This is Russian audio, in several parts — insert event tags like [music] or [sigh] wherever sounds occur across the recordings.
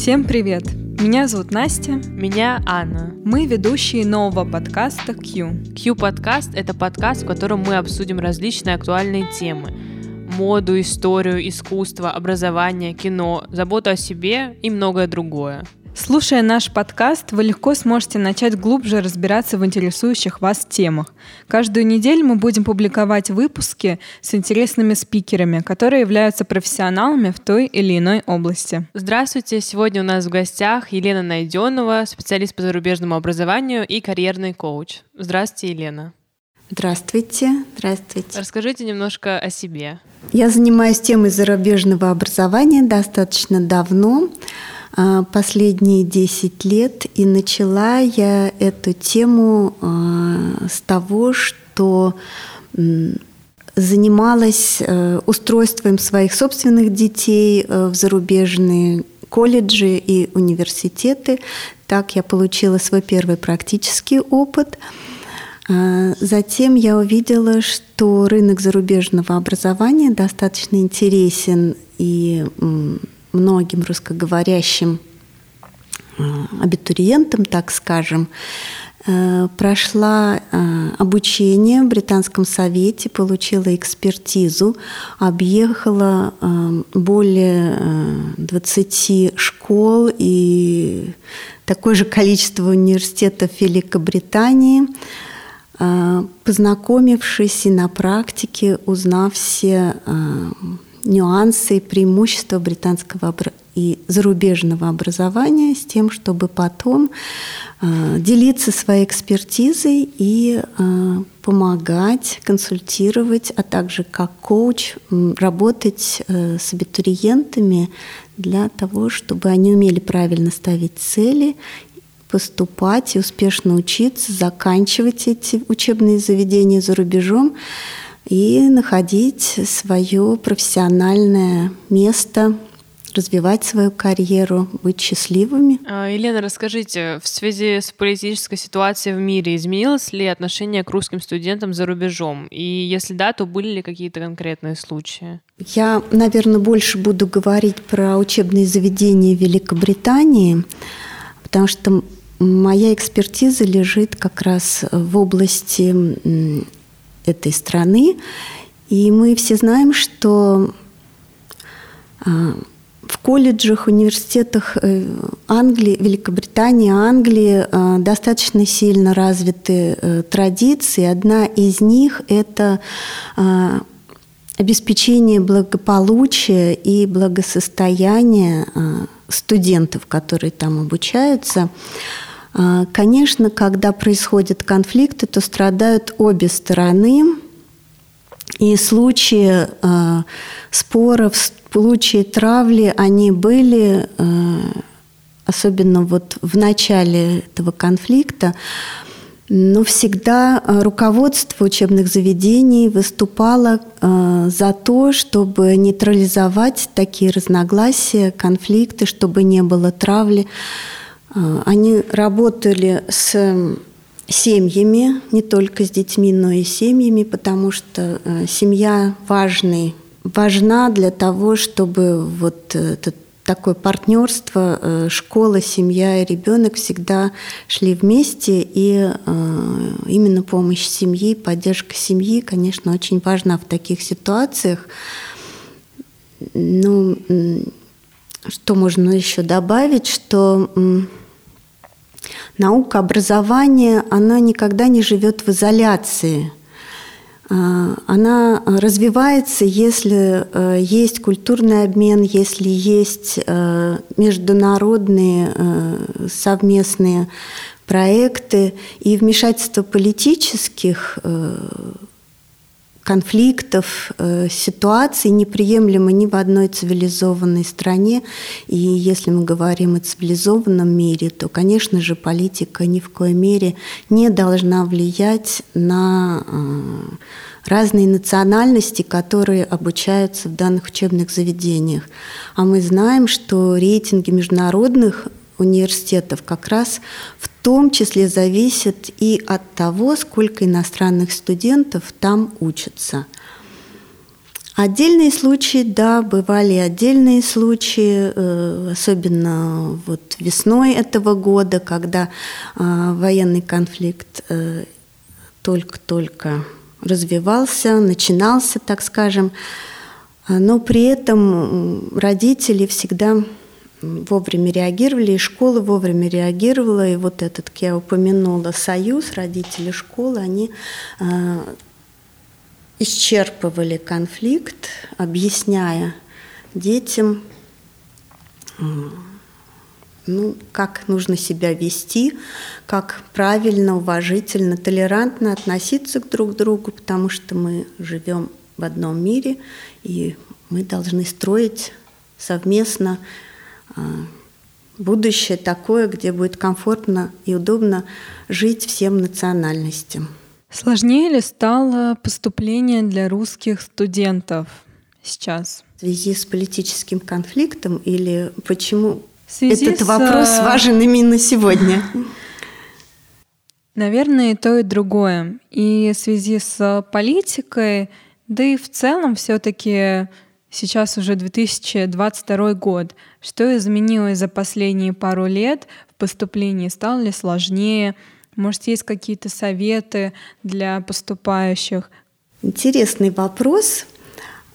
Всем привет! Меня зовут Настя. Меня Анна. Мы ведущие нового подкаста Q. Q подкаст это подкаст, в котором мы обсудим различные актуальные темы. Моду, историю, искусство, образование, кино, заботу о себе и многое другое. Слушая наш подкаст, вы легко сможете начать глубже разбираться в интересующих вас темах. Каждую неделю мы будем публиковать выпуски с интересными спикерами, которые являются профессионалами в той или иной области. Здравствуйте! Сегодня у нас в гостях Елена Найденова, специалист по зарубежному образованию и карьерный коуч. Здравствуйте, Елена. Здравствуйте. Здравствуйте. Расскажите немножко о себе. Я занимаюсь темой зарубежного образования достаточно давно. А, последние 10 лет. И начала я эту тему а, с того, что занималась э, устройством своих собственных детей э, в зарубежные колледжи и университеты. Так я получила свой первый практический опыт. А, затем я увидела, что рынок зарубежного образования достаточно интересен и многим русскоговорящим э, абитуриентам, так скажем, э, прошла э, обучение в Британском совете, получила экспертизу, объехала более 20 школ и такое же количество университетов Великобритании, познакомившись и на практике узнав все нюансы и преимущества британского и зарубежного образования с тем, чтобы потом э, делиться своей экспертизой и э, помогать, консультировать, а также как коуч работать э, с абитуриентами для того, чтобы они умели правильно ставить цели поступать и успешно учиться, заканчивать эти учебные заведения за рубежом, и находить свое профессиональное место, развивать свою карьеру, быть счастливыми. А, Елена, расскажите, в связи с политической ситуацией в мире изменилось ли отношение к русским студентам за рубежом? И если да, то были ли какие-то конкретные случаи? Я, наверное, больше буду говорить про учебные заведения Великобритании, потому что моя экспертиза лежит как раз в области этой страны. И мы все знаем, что а, в колледжах, университетах э, Англии, Великобритании, Англии а, достаточно сильно развиты э, традиции. Одна из них – это а, обеспечение благополучия и благосостояния студентов, которые там обучаются. А, конечно, когда происходят конфликты, то страдают обе стороны. И случаи э, споров, случаи травли, они были, э, особенно вот в начале этого конфликта, но всегда руководство учебных заведений выступало э, за то, чтобы нейтрализовать такие разногласия, конфликты, чтобы не было травли. А, они работали с семьями, не только с детьми, но и семьями, потому что э, семья важный, важна для того, чтобы вот это такое партнерство, э, школа, семья и ребенок всегда шли вместе, и э, именно помощь семьи, поддержка семьи, конечно, очень важна в таких ситуациях. Ну, что можно еще добавить, что Наука образования, она никогда не живет в изоляции. А, она развивается, если э, есть культурный обмен, если есть э, международные э, совместные проекты и вмешательство политических конфликтов, э, ситуаций неприемлемо ни в одной цивилизованной стране. И если мы говорим о цивилизованном мире, то, конечно же, политика ни в коей мере не должна влиять на э, разные национальности, которые обучаются в данных учебных заведениях. А мы знаем, что рейтинги международных университетов как раз в том числе зависит и от того, сколько иностранных студентов там учатся. Отдельные случаи, да, бывали отдельные случаи, э, особенно вот весной этого года, когда э, военный конфликт э, только-только развивался, начинался, так скажем. Но при этом родители всегда вовремя реагировали, и школа вовремя реагировала, и вот этот, как я упомянула, союз родителей школы, они исчерпывали конфликт, объясняя детям, ну, как нужно себя вести, как правильно, уважительно, толерантно относиться к друг другу, потому что мы живем в одном мире, и мы должны строить совместно будущее такое, где будет комфортно и удобно жить всем национальностям. Сложнее ли стало поступление для русских студентов сейчас? В связи с политическим конфликтом или почему этот с... вопрос э, важен именно сегодня? Наверное, и то, и другое. И в связи с политикой, да и в целом все-таки сейчас уже 2022 год. Что изменилось за последние пару лет в поступлении? Стало ли сложнее? Может, есть какие-то советы для поступающих? Интересный вопрос.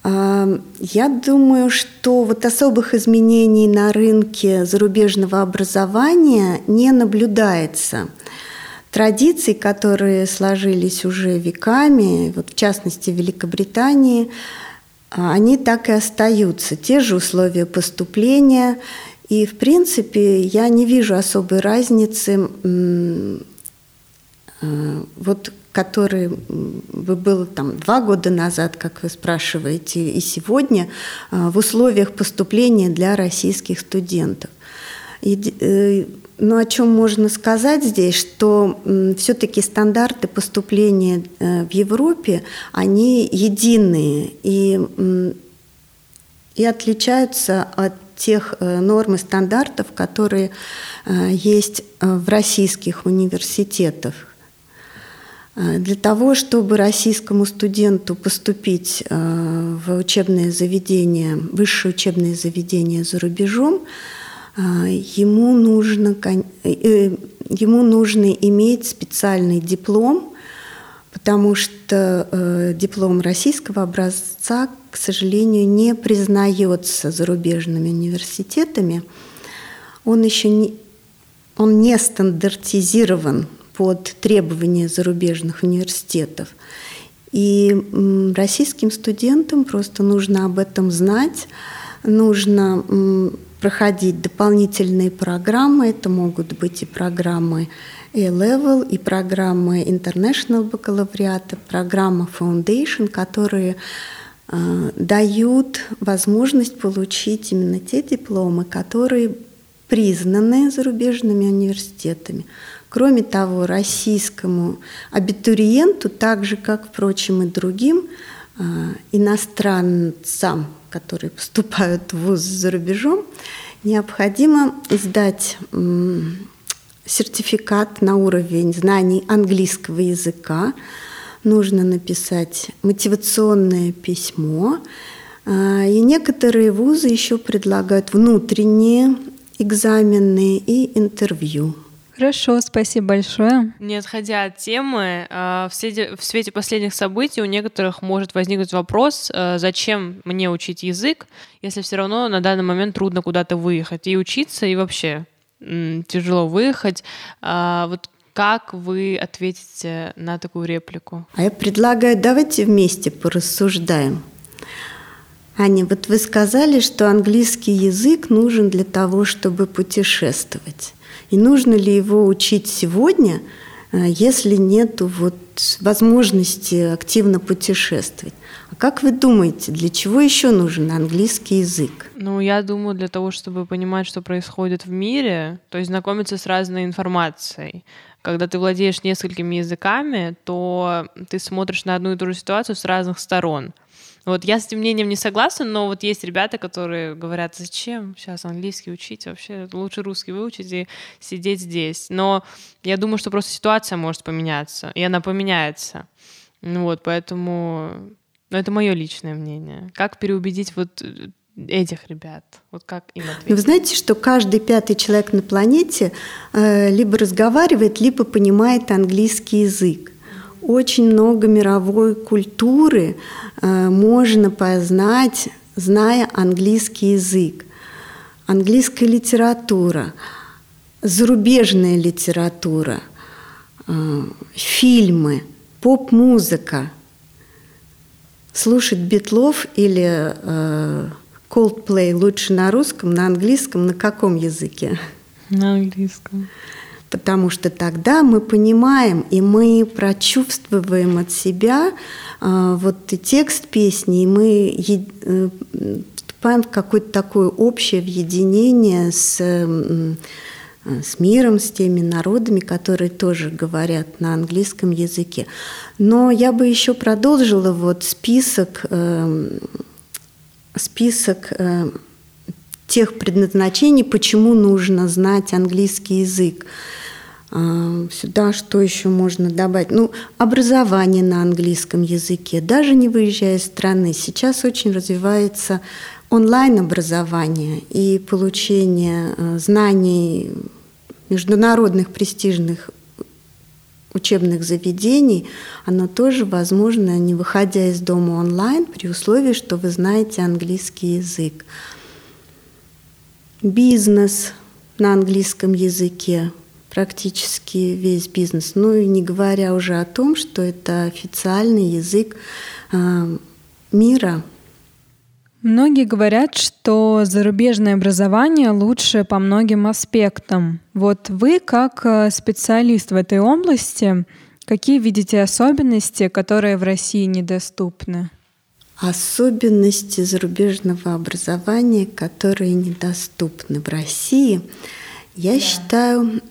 А, я думаю, что вот особых изменений на рынке зарубежного образования не наблюдается. Традиции, которые сложились уже веками, вот в частности в Великобритании, они так и остаются. Те же условия поступления. И, в принципе, я не вижу особой разницы Э, вот который был там два года назад, как вы спрашиваете, и сегодня э, в условиях поступления для российских студентов. И, э, ну, о чем можно сказать здесь, что все-таки стандарты поступления в Европе, они единые и, и отличаются от тех норм и стандартов, которые есть в российских университетах. Э, для того, чтобы российскому студенту поступить э, в учебное заведение, высшее учебное заведение за рубежом, э, ему нужно, ему нужно иметь специальный диплом, потому что диплом российского образца, к сожалению, не признается зарубежными университетами. Он еще не, он не стандартизирован под требования зарубежных университетов. И российским студентам просто нужно об этом знать, нужно проходить дополнительные программы. Это могут быть и программы A-Level, и программы International бакалавриата, программа Foundation, которые э, дают возможность получить именно те дипломы, которые признаны зарубежными университетами. Кроме того, российскому абитуриенту, так же, как, впрочем, и другим иностранцам, которые поступают в ВУЗ за рубежом, необходимо сдать сертификат на уровень знаний английского языка, нужно написать мотивационное письмо, а, и некоторые вузы еще предлагают внутренние экзамены и интервью. Хорошо, спасибо большое. Не отходя от темы, а, в свете, в свете последних событий у некоторых может возникнуть вопрос, а, зачем мне учить язык, если все равно на данный момент трудно куда-то выехать и учиться, и вообще тяжело выехать. А, вот как вы ответите на такую реплику? А я предлагаю, давайте вместе порассуждаем. Аня, вот вы сказали, что английский язык нужен для того, чтобы путешествовать. И нужно ли его учить сегодня, э, если нет вот возможности активно путешествовать? А как вы думаете, для чего еще нужен английский язык? Ну, я думаю, для того, чтобы понимать, что происходит в мире, то есть знакомиться с разной информацией. Когда ты владеешь несколькими языками, то ты смотришь на одну и ту же ситуацию с разных сторон. Вот я с этим мнением не согласна, но вот есть ребята, которые говорят, зачем сейчас английский учить, вообще лучше русский выучить и сидеть здесь. Но я думаю, что просто ситуация может поменяться, и она поменяется. Вот, поэтому Но это мое личное мнение. Как переубедить вот э, этих ребят? Вот как им ответить? Ну, вы знаете, что каждый пятый человек на планете э, либо разговаривает, либо понимает английский язык. Очень много мировой культуры э, можно познать, зная английский язык. Английская литература, зарубежная литература, э, фильмы, поп-музыка. Слушать Битлов или э, Coldplay лучше на русском, на английском, на каком языке? На английском. Потому что тогда мы понимаем и мы прочувствуем от себя э, вот и текст песни, и мы вступаем в какое-то такое общее объединение с, с миром, с теми народами, которые тоже говорят на английском языке. Но я бы еще продолжила вот список э, список э, тех предназначений, почему нужно знать английский язык. Э, сюда что еще можно добавить? Ну, образование на английском языке, даже не выезжая из страны. Сейчас очень развивается онлайн-образование и получение э, знаний международных престижных учебных заведений, оно тоже возможно, не выходя из дома онлайн, при условии, что вы знаете английский язык. Бизнес на английском языке, практически весь бизнес. Ну и не говоря уже о том, что это официальный язык э, мира – Многие говорят, что зарубежное образование лучше по многим аспектам. Вот вы, как э, специалист в этой области, какие видите особенности, которые в России недоступны? Особенности зарубежного образования, которые недоступны в России, я да. считаю,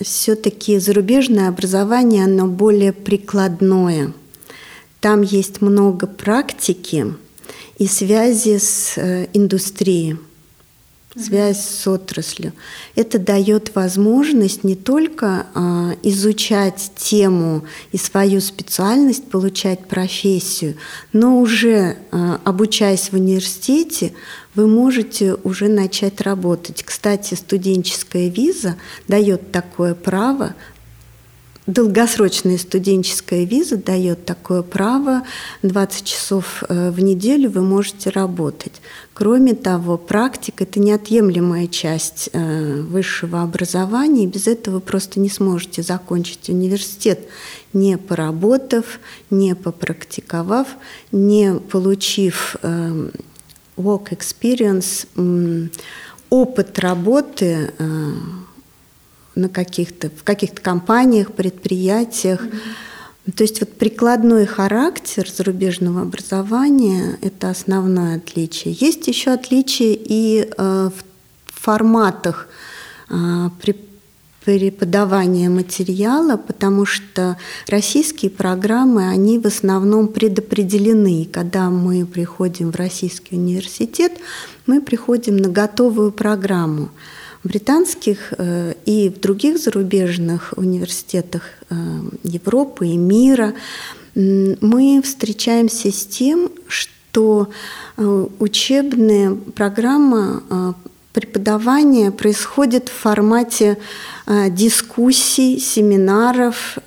все-таки зарубежное образование, оно более прикладное – там есть много практики и связи с э, индустрией, связь с отраслью. Это дает возможность не только э, изучать тему и свою специальность, получать профессию, но уже э, обучаясь в университете, вы можете уже начать работать. Кстати, студенческая виза дает такое право Долгосрочная студенческая виза дает такое право 20 часов э, в неделю вы можете работать. Кроме того, практика – это неотъемлемая часть э, высшего образования, и без этого вы просто не сможете закончить университет, не поработав, не попрактиковав, не получив э, work experience, опыт работы на каких-то, в каких-то компаниях, предприятиях. Mm-hmm. То есть вот прикладной характер зарубежного образования – это основное отличие. Есть еще отличие и э, в форматах э, преподавания материала, потому что российские программы, они в основном предопределены. Когда мы приходим в российский университет, мы приходим на готовую программу британских э, и в других зарубежных университетах э, Европы и мира. Мы встречаемся с тем, что э, учебная программа преподавания происходит в формате дискуссий, семинаров,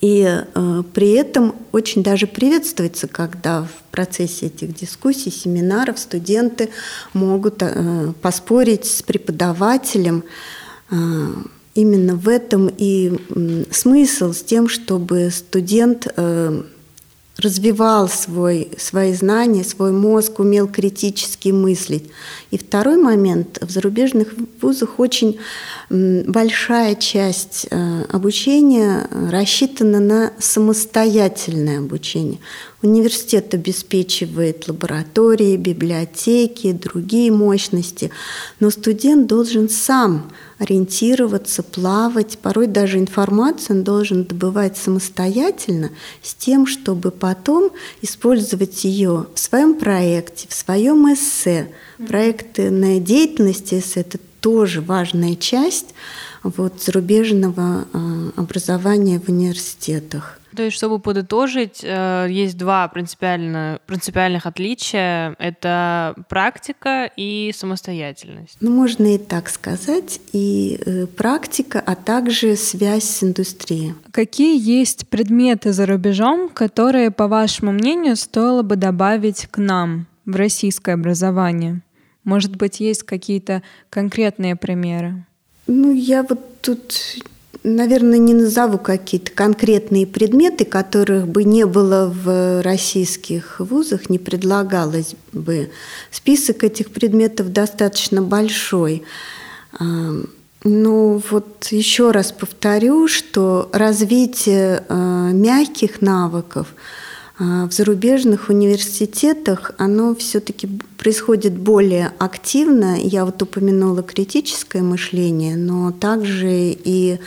и э, при этом очень даже приветствуется, когда в процессе этих дискуссий, семинаров студенты могут э, поспорить с преподавателем. Э, именно в этом и э, смысл с тем, чтобы студент э, развивал свой, свои знания, свой мозг, умел критически мыслить. И второй момент. В зарубежных вузах очень большая часть э, обучения рассчитана на самостоятельное обучение. Университет обеспечивает лаборатории, библиотеки, другие мощности, но студент должен сам ориентироваться, плавать, порой даже информацию он должен добывать самостоятельно с тем, чтобы потом использовать ее в своем проекте, в своем эссе. Проектная деятельность эссе – это тоже важная часть вот, зарубежного э, образования в университетах. То есть, чтобы подытожить, э, есть два принципиально, принципиальных отличия. Это практика и самостоятельность. Ну, можно и так сказать. И э, практика, а также связь с индустрией. Какие есть предметы за рубежом, которые, по вашему мнению, стоило бы добавить к нам в российское образование? Может быть, есть какие-то конкретные примеры? Ну, я вот тут наверное, не назову какие-то конкретные предметы, которых бы не было в российских вузах, не предлагалось бы. Список этих предметов достаточно большой. Ну вот еще раз повторю, что развитие а, мягких навыков – а, в зарубежных университетах оно все-таки происходит более активно. Я вот упомянула критическое мышление, но также и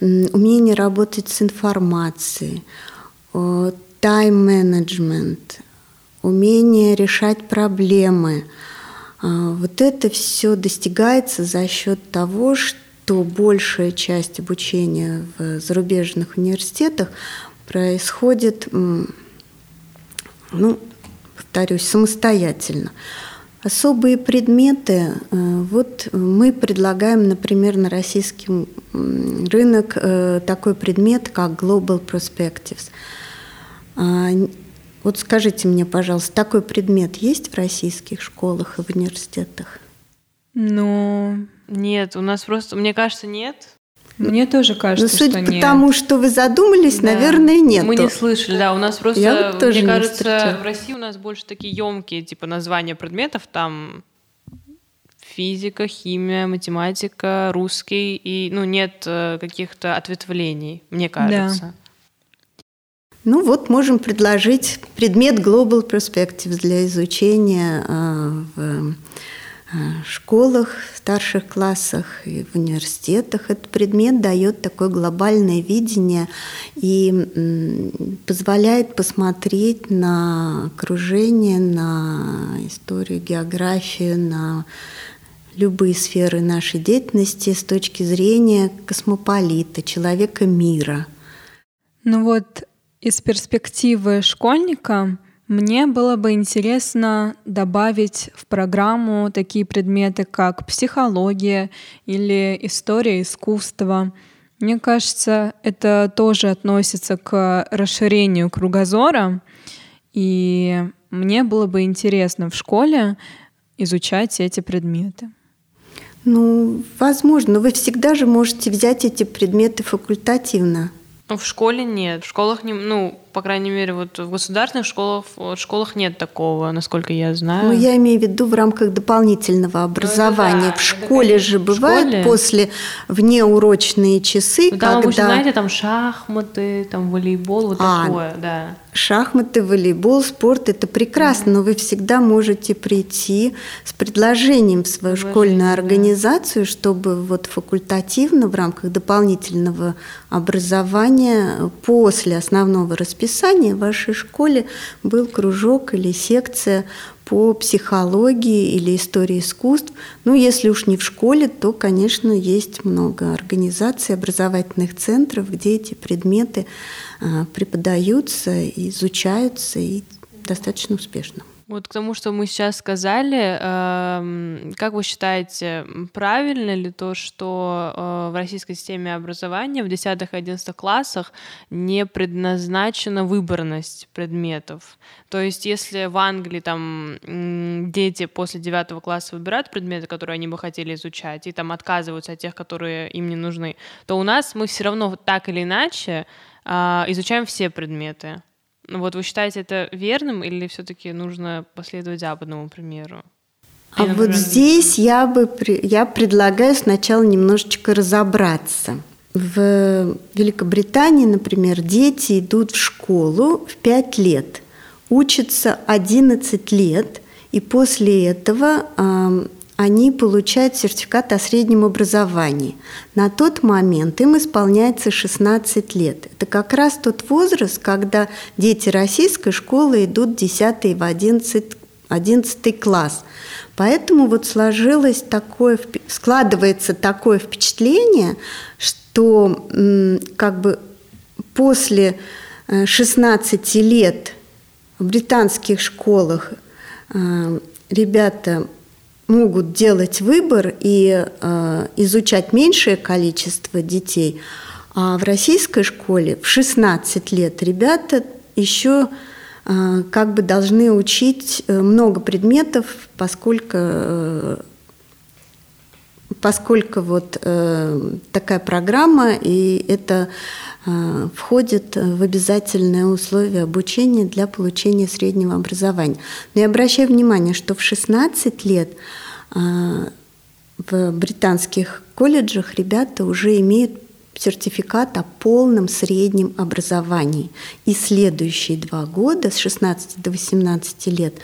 умение работать с информацией, тайм-менеджмент, умение решать проблемы. А, вот это все достигается за счет того, что большая часть обучения в зарубежных университетах происходит ну, повторюсь, самостоятельно. Особые предметы, э, вот мы предлагаем, например, на российский рынок э, такой предмет, как Global Perspectives. А, вот скажите мне, пожалуйста, такой предмет есть в российских школах и в университетах? Ну, нет, у нас просто, мне кажется, нет. Мне тоже кажется, Но судя что по нет. тому, что вы задумались, Да. наверное, нет. Мы не слышали, да, у нас просто, Я вот тоже мне не кажется, встречала. в России у нас больше такие емкие, типа, названия предметов, там физика, химия, математика, русский, и, ну, нет э, каких-то ответвлений, мне кажется. Ну вот можем предложить предмет Global Perspectives для изучения э, в школах, старших классах и в университетах. Этот предмет дает такое глобальное видение и позволяет посмотреть на окружение, на историю, географию, на любые сферы нашей деятельности с точки зрения космополита, человека мира. Ну вот из перспективы школьника мне было бы интересно добавить в программу такие предметы, как психология или история искусства. Мне кажется, это тоже относится к расширению кругозора, и мне было бы интересно в школе изучать эти предметы. Ну, возможно, вы всегда же можете взять эти предметы факультативно. Ну, в школе нет. В школах, не, ну, по крайней мере, вот в государственных школах, школах нет такого, насколько я знаю. Ну, я имею в виду в рамках дополнительного образования. да, в это школе конечно, же школе. после внеурочные часы, Ну, там обычно, когда знаете, там шахматы, там волейбол, вот А, такое, да. шахматы, волейбол, спорт – это прекрасно, но вы всегда можете прийти с предложением в свою Предложение, школьную да. организацию, чтобы вот факультативно в рамках дополнительного образования после основного расписания в вашей школе был кружок или секция по психологии или истории искусств. Ну, если уж не в школе, то, конечно, есть много организаций, образовательных центров, где эти предметы а, преподаются, изучаются и достаточно успешно. Вот к тому, что мы сейчас сказали, эм, как вы считаете, правильно ли то, что э, в российской системе образования в 10-11 классах не предназначена выборность предметов? То есть если в Англии там дети после 9 класса выбирают предметы, которые они бы хотели изучать, и там отказываются от тех, которые им не нужны, то у нас мы все равно так или иначе э, изучаем все предметы. Вот вы считаете это верным или все-таки нужно последовать западному примеру? А Или, вот здесь я бы я предлагаю сначала немножечко разобраться. В Великобритании, например, дети идут в школу в 5 лет, учатся 11 лет, и после этого они получают сертификат о среднем образовании. На тот момент им исполняется 16 лет. Это как раз тот возраст, когда дети российской школы идут в 10 и в 11 11 класс. Поэтому вот сложилось такое, складывается такое впечатление, что как бы после 16 э, лет в британских школах э, ребята могут делать выбор и э, изучать меньшее количество детей, а в российской школе в 16 лет ребята еще э, как бы должны учить э, много предметов, поскольку, э, поскольку вот э, такая программа, и это э, входит в обязательное условие обучения для получения среднего образования. Но я обращаю внимание, что в 16 лет э, в британских колледжах ребята уже имеют сертификат о полном среднем образовании. И следующие два года, с 16 до 18 лет,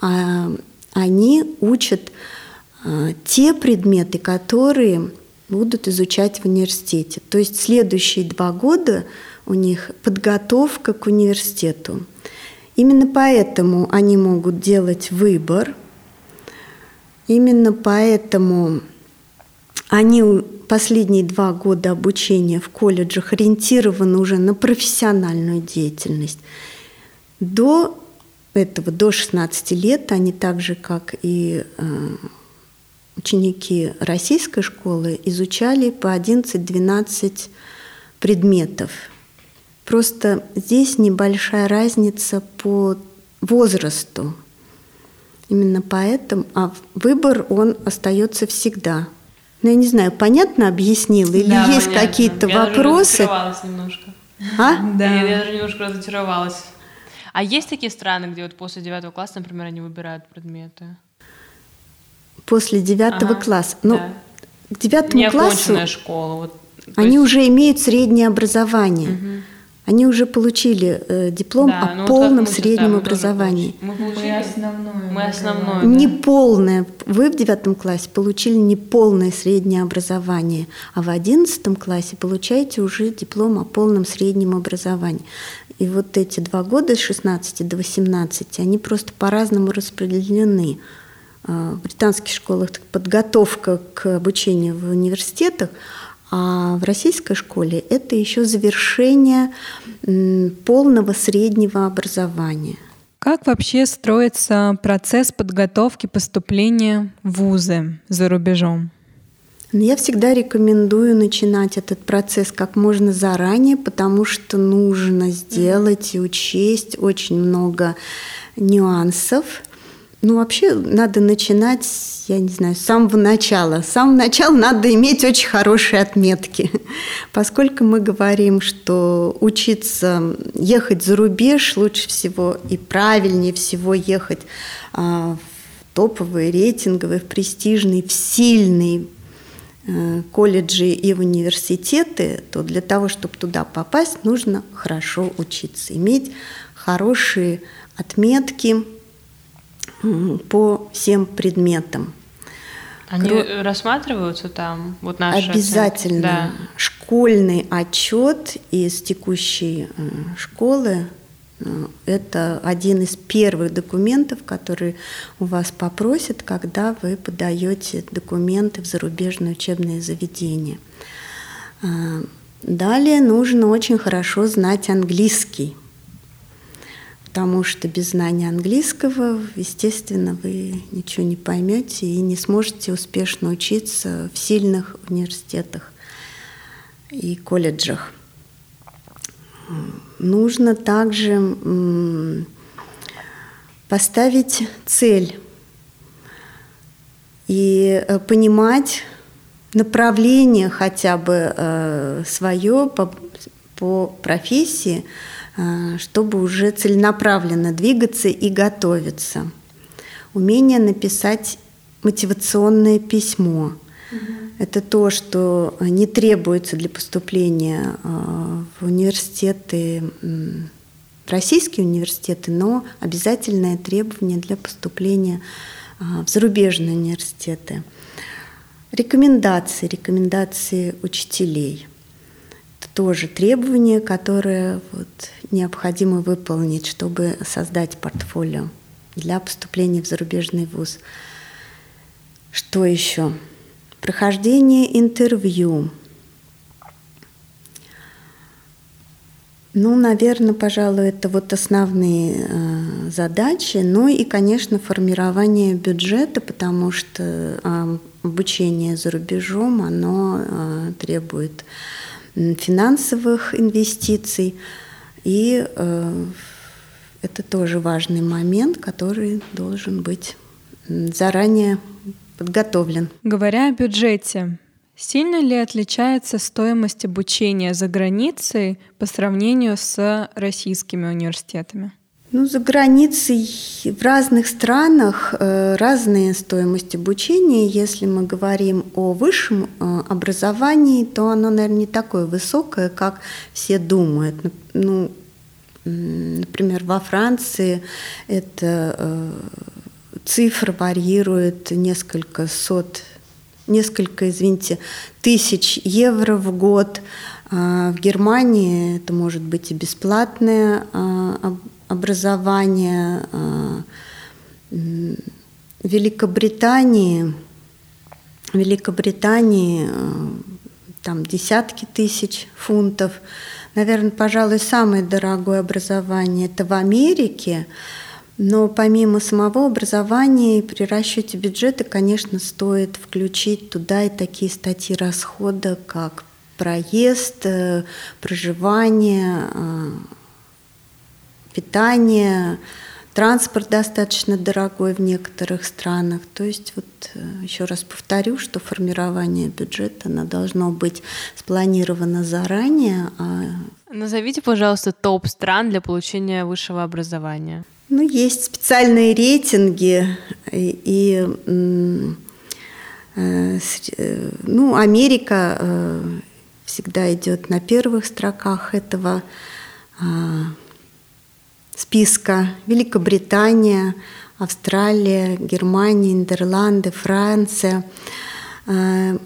а, они учат те предметы, которые будут изучать в университете. То есть следующие два года у них подготовка к университету. Именно поэтому они могут делать выбор, именно поэтому они последние два года обучения в колледжах ориентированы уже на профессиональную деятельность. До этого, до 16 лет, они так же, как и э, ученики российской школы, изучали по 11-12 предметов. Просто здесь небольшая разница по возрасту. Именно поэтому, а выбор он остается всегда – ну, я не знаю, понятно объяснил? Или да, есть какие-то вопросы? Я немножко. А? [laughs] Да. Я, я даже немножко разочаровалась. А есть такие страны, где вот после девятого класса, например, они выбирают предметы? После девятого ага, класса. Ну, да. к девятому классу... школа. Вот, они есть... уже имеют среднее образование. Угу. Они уже получили э, диплом да, о ну полном вот среднем образовании. Мы, получили, мы основное. Мы основное. Не полное. Вы в девятом классе получили не полное среднее образование, а в одиннадцатом классе получаете уже диплом о полном среднем образовании. И вот эти два года с 16 до 18, они просто по-разному распределены. А, в британских школах подготовка к обучению в университетах, а в российской школе это еще завершение полного среднего образования. Как вообще строится процесс подготовки поступления в вузы за рубежом? Ну, я всегда рекомендую начинать этот процесс как можно заранее, потому что нужно сделать и учесть очень много нюансов. Ну, вообще надо начинать, я не знаю, с самого начала. С самого начала надо иметь очень хорошие отметки, [laughs] поскольку мы говорим, что учиться, ехать за рубеж лучше всего и правильнее всего ехать а, в топовые, рейтинговые, в престижные, в сильные э, колледжи и университеты, то для того, чтобы туда попасть, нужно хорошо учиться, иметь хорошие отметки, по всем предметам. Они Кро... рассматриваются там? Вот наши Обязательно. Да. Школьный отчет из текущей э, школы э, это один из первых документов, которые у вас попросят, когда вы подаете документы в зарубежное учебное заведение. Э, далее нужно очень хорошо знать английский потому что без знания английского, естественно, вы ничего не поймете и не сможете успешно учиться в сильных университетах и колледжах. Нужно также поставить цель и э, понимать направление хотя бы э, свое по, по профессии, чтобы уже целенаправленно двигаться и готовиться. Умение написать мотивационное письмо. Это то, что не требуется для поступления э, в университеты, российские университеты, но обязательное требование для поступления э, в зарубежные университеты. Рекомендации, рекомендации учителей – тоже требования, которые вот необходимо выполнить, чтобы создать портфолио для поступления в зарубежный вуз. Что еще? Прохождение интервью. Ну, наверное, пожалуй, это вот основные э, задачи. Ну и, конечно, формирование бюджета, потому что э, обучение за рубежом, оно э, требует финансовых инвестиций. И э, это тоже важный момент, который должен быть заранее подготовлен. Говоря о бюджете, Сильно ли отличается стоимость обучения за границей по сравнению с российскими университетами? Ну, за границей в разных странах э, разные стоимости обучения. Если мы говорим о высшем э, образовании, то оно, наверное, не такое высокое, как все думают. Ну, например, во Франции это э, цифра варьирует несколько сот несколько, извините, тысяч евро в год. А, в Германии это может быть и бесплатное а, образование. А, Великобритании, Великобритании там десятки тысяч фунтов. Наверное, пожалуй, самое дорогое образование это в Америке. Но помимо самого образования при расчете бюджета, конечно, стоит включить туда и такие статьи расхода, как проезд, э, проживание, э, питание, транспорт достаточно дорогой в некоторых странах. То есть вот э, еще раз повторю, что формирование бюджета оно должно быть спланировано заранее. А... Назовите, пожалуйста, топ стран для получения высшего образования. Ну, есть специальные рейтинги, и, и э, э, ну, Америка э, всегда идет на первых строках этого э, списка. Великобритания, Австралия, Германия, Нидерланды, Франция. Э,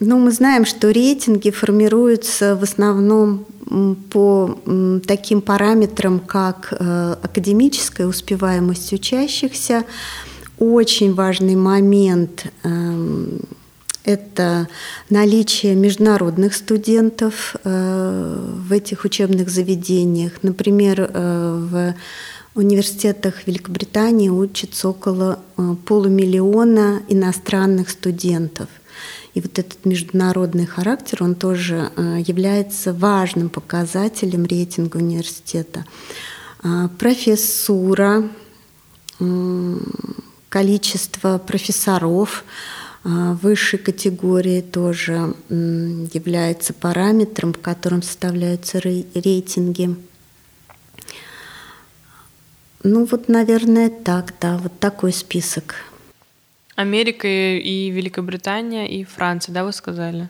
ну, мы знаем, что рейтинги формируются в основном по таким параметрам, как э, академическая успеваемость учащихся. Очень важный момент эм, – это наличие международных студентов э, в этих учебных заведениях. Например, э, в университетах Великобритании учатся около полумиллиона иностранных студентов – и вот этот международный характер, он тоже э, является важным показателем рейтинга университета. Профессура, количество профессоров высшей категории тоже является параметром, по которым составляются рейтинги. Ну вот, наверное, так, да, вот такой список. Америка и Великобритания и Франция, да, вы сказали?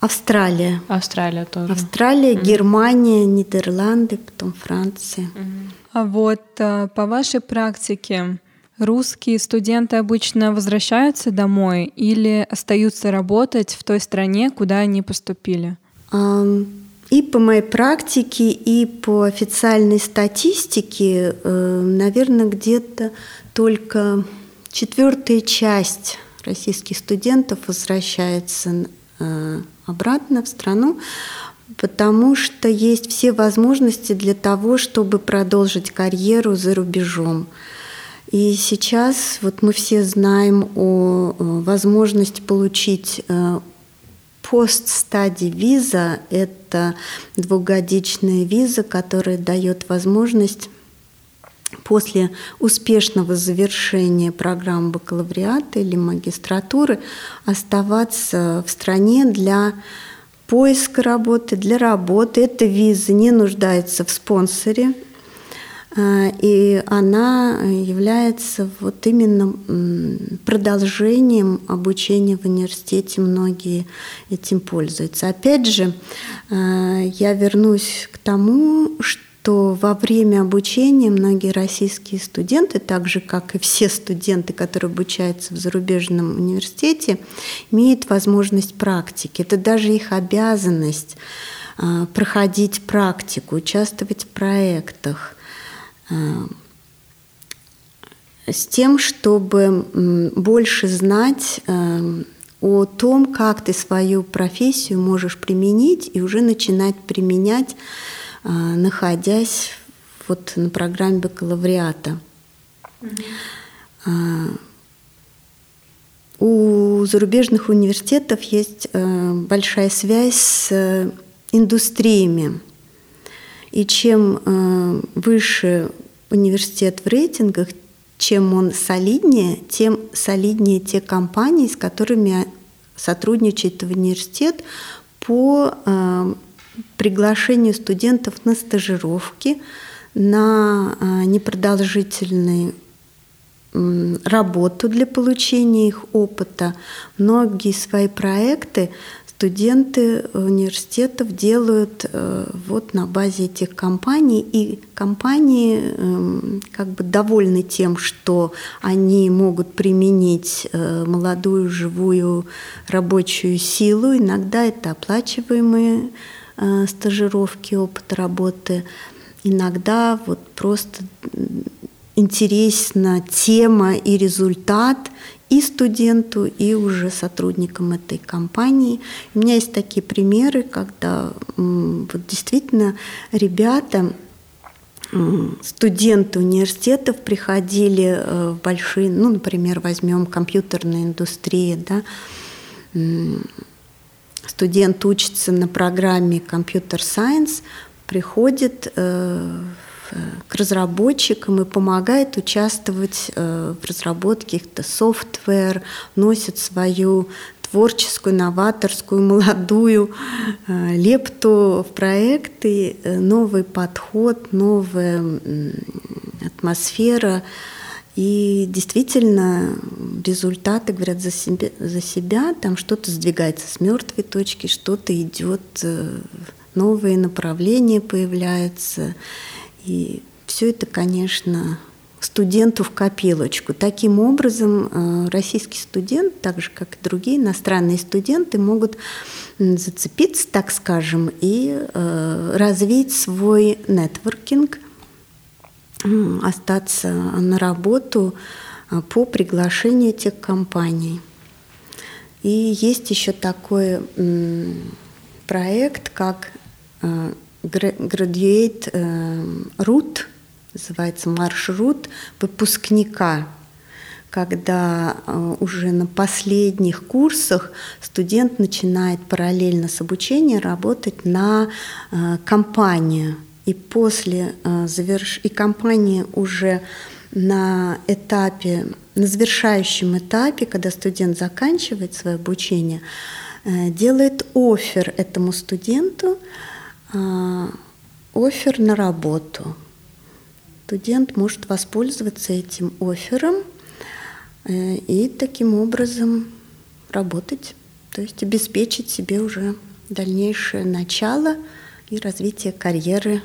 Австралия. Австралия тоже. Австралия, mm Германия, Нидерланды, потом Франция. mm А вот а, по вашей практике русские студенты обычно возвращаются домой или остаются работать в той стране, куда они поступили? И по моей практике, и по официальной статистике, э, наверное, где-то только Четвертая часть российских студентов возвращается э, обратно в страну, потому что есть все возможности для того, чтобы продолжить карьеру за рубежом. И сейчас вот мы все знаем о возможности получить э, пост-стади виза. Это двухгодичная виза, которая дает возможность после успешного завершения программы бакалавриата или магистратуры оставаться в стране для поиска работы, для работы. Эта виза не нуждается в спонсоре, и она является вот именно продолжением обучения в университете. Многие этим пользуются. Опять же, а, я вернусь к тому, что что во время обучения многие российские студенты, так же как и все студенты, которые обучаются в зарубежном университете, имеют возможность практики. Это даже их обязанность а, проходить практику, участвовать в проектах. А, с тем, чтобы больше знать эм, о том, как ты свою профессию можешь применить и уже начинать применять, э, находясь вот на программе бакалавриата. Mm-hmm. У зарубежных университетов есть э, большая связь с индустриями. И чем выше университет в рейтингах, чем он солиднее, тем солиднее те компании, с которыми сотрудничает университет по э, приглашению студентов на стажировки, на э, непродолжительные работу для получения их опыта. Многие свои проекты студенты университетов делают э, вот на базе этих компаний, и компании эм, как бы довольны тем, что они могут применить э, молодую живую рабочую силу. Иногда это оплачиваемые э, стажировки, опыт работы. Иногда вот просто интересна тема и результат, и студенту, и уже сотрудникам этой компании. У меня есть такие примеры, когда вот действительно ребята, студенты университетов приходили э, в большие, ну, например, возьмем компьютерную индустрию, да, студент учится на программе Science, приходит э, к разработчикам и помогает участвовать э, в разработке каких-то софтвер, носит свою творческую, новаторскую, молодую э, лепту в проекты, э, новый подход, новая атмосфера. И действительно результаты говорят за себя, за себя. там что-то сдвигается с мертвой точки, что-то идет, новые направления появляются. И все это, конечно, студенту в копилочку. Таким образом, э, российский студент, так же как и другие иностранные студенты, могут зацепиться, так скажем, и э, развить свой нетворкинг, остаться на работу э, по приглашению этих компаний. И есть еще такой проект, как Graduate Route, называется маршрут выпускника, когда э, уже на последних курсах студент начинает параллельно с обучением работать на э, компанию. И после э, заверш... и компания уже на этапе, на завершающем этапе, когда студент заканчивает свое обучение, делает офер этому студенту, офер на работу – студент может воспользоваться этим оффером э, и таким образом работать, то есть обеспечить себе уже дальнейшее начало и развитие карьеры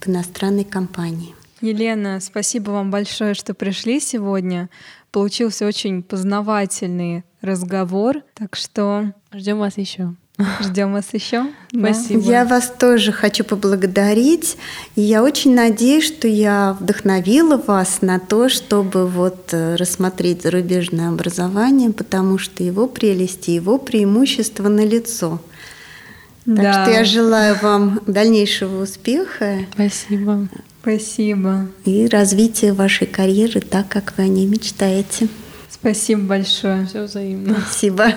в иностранной компании. Елена, спасибо вам большое, что пришли сегодня. Получился очень познавательный разговор, так что ждем вас еще. Ждем вас еще. Спасибо. Я вас тоже хочу поблагодарить. И я очень надеюсь, что я вдохновила вас на то, чтобы вот э, рассмотреть зарубежное образование, потому что его прелести, его преимущества налицо. Так да. что я желаю вам дальнейшего успеха. Спасибо. Спасибо. И развития вашей карьеры так, как вы о ней мечтаете. Спасибо большое. Все взаимно. Спасибо.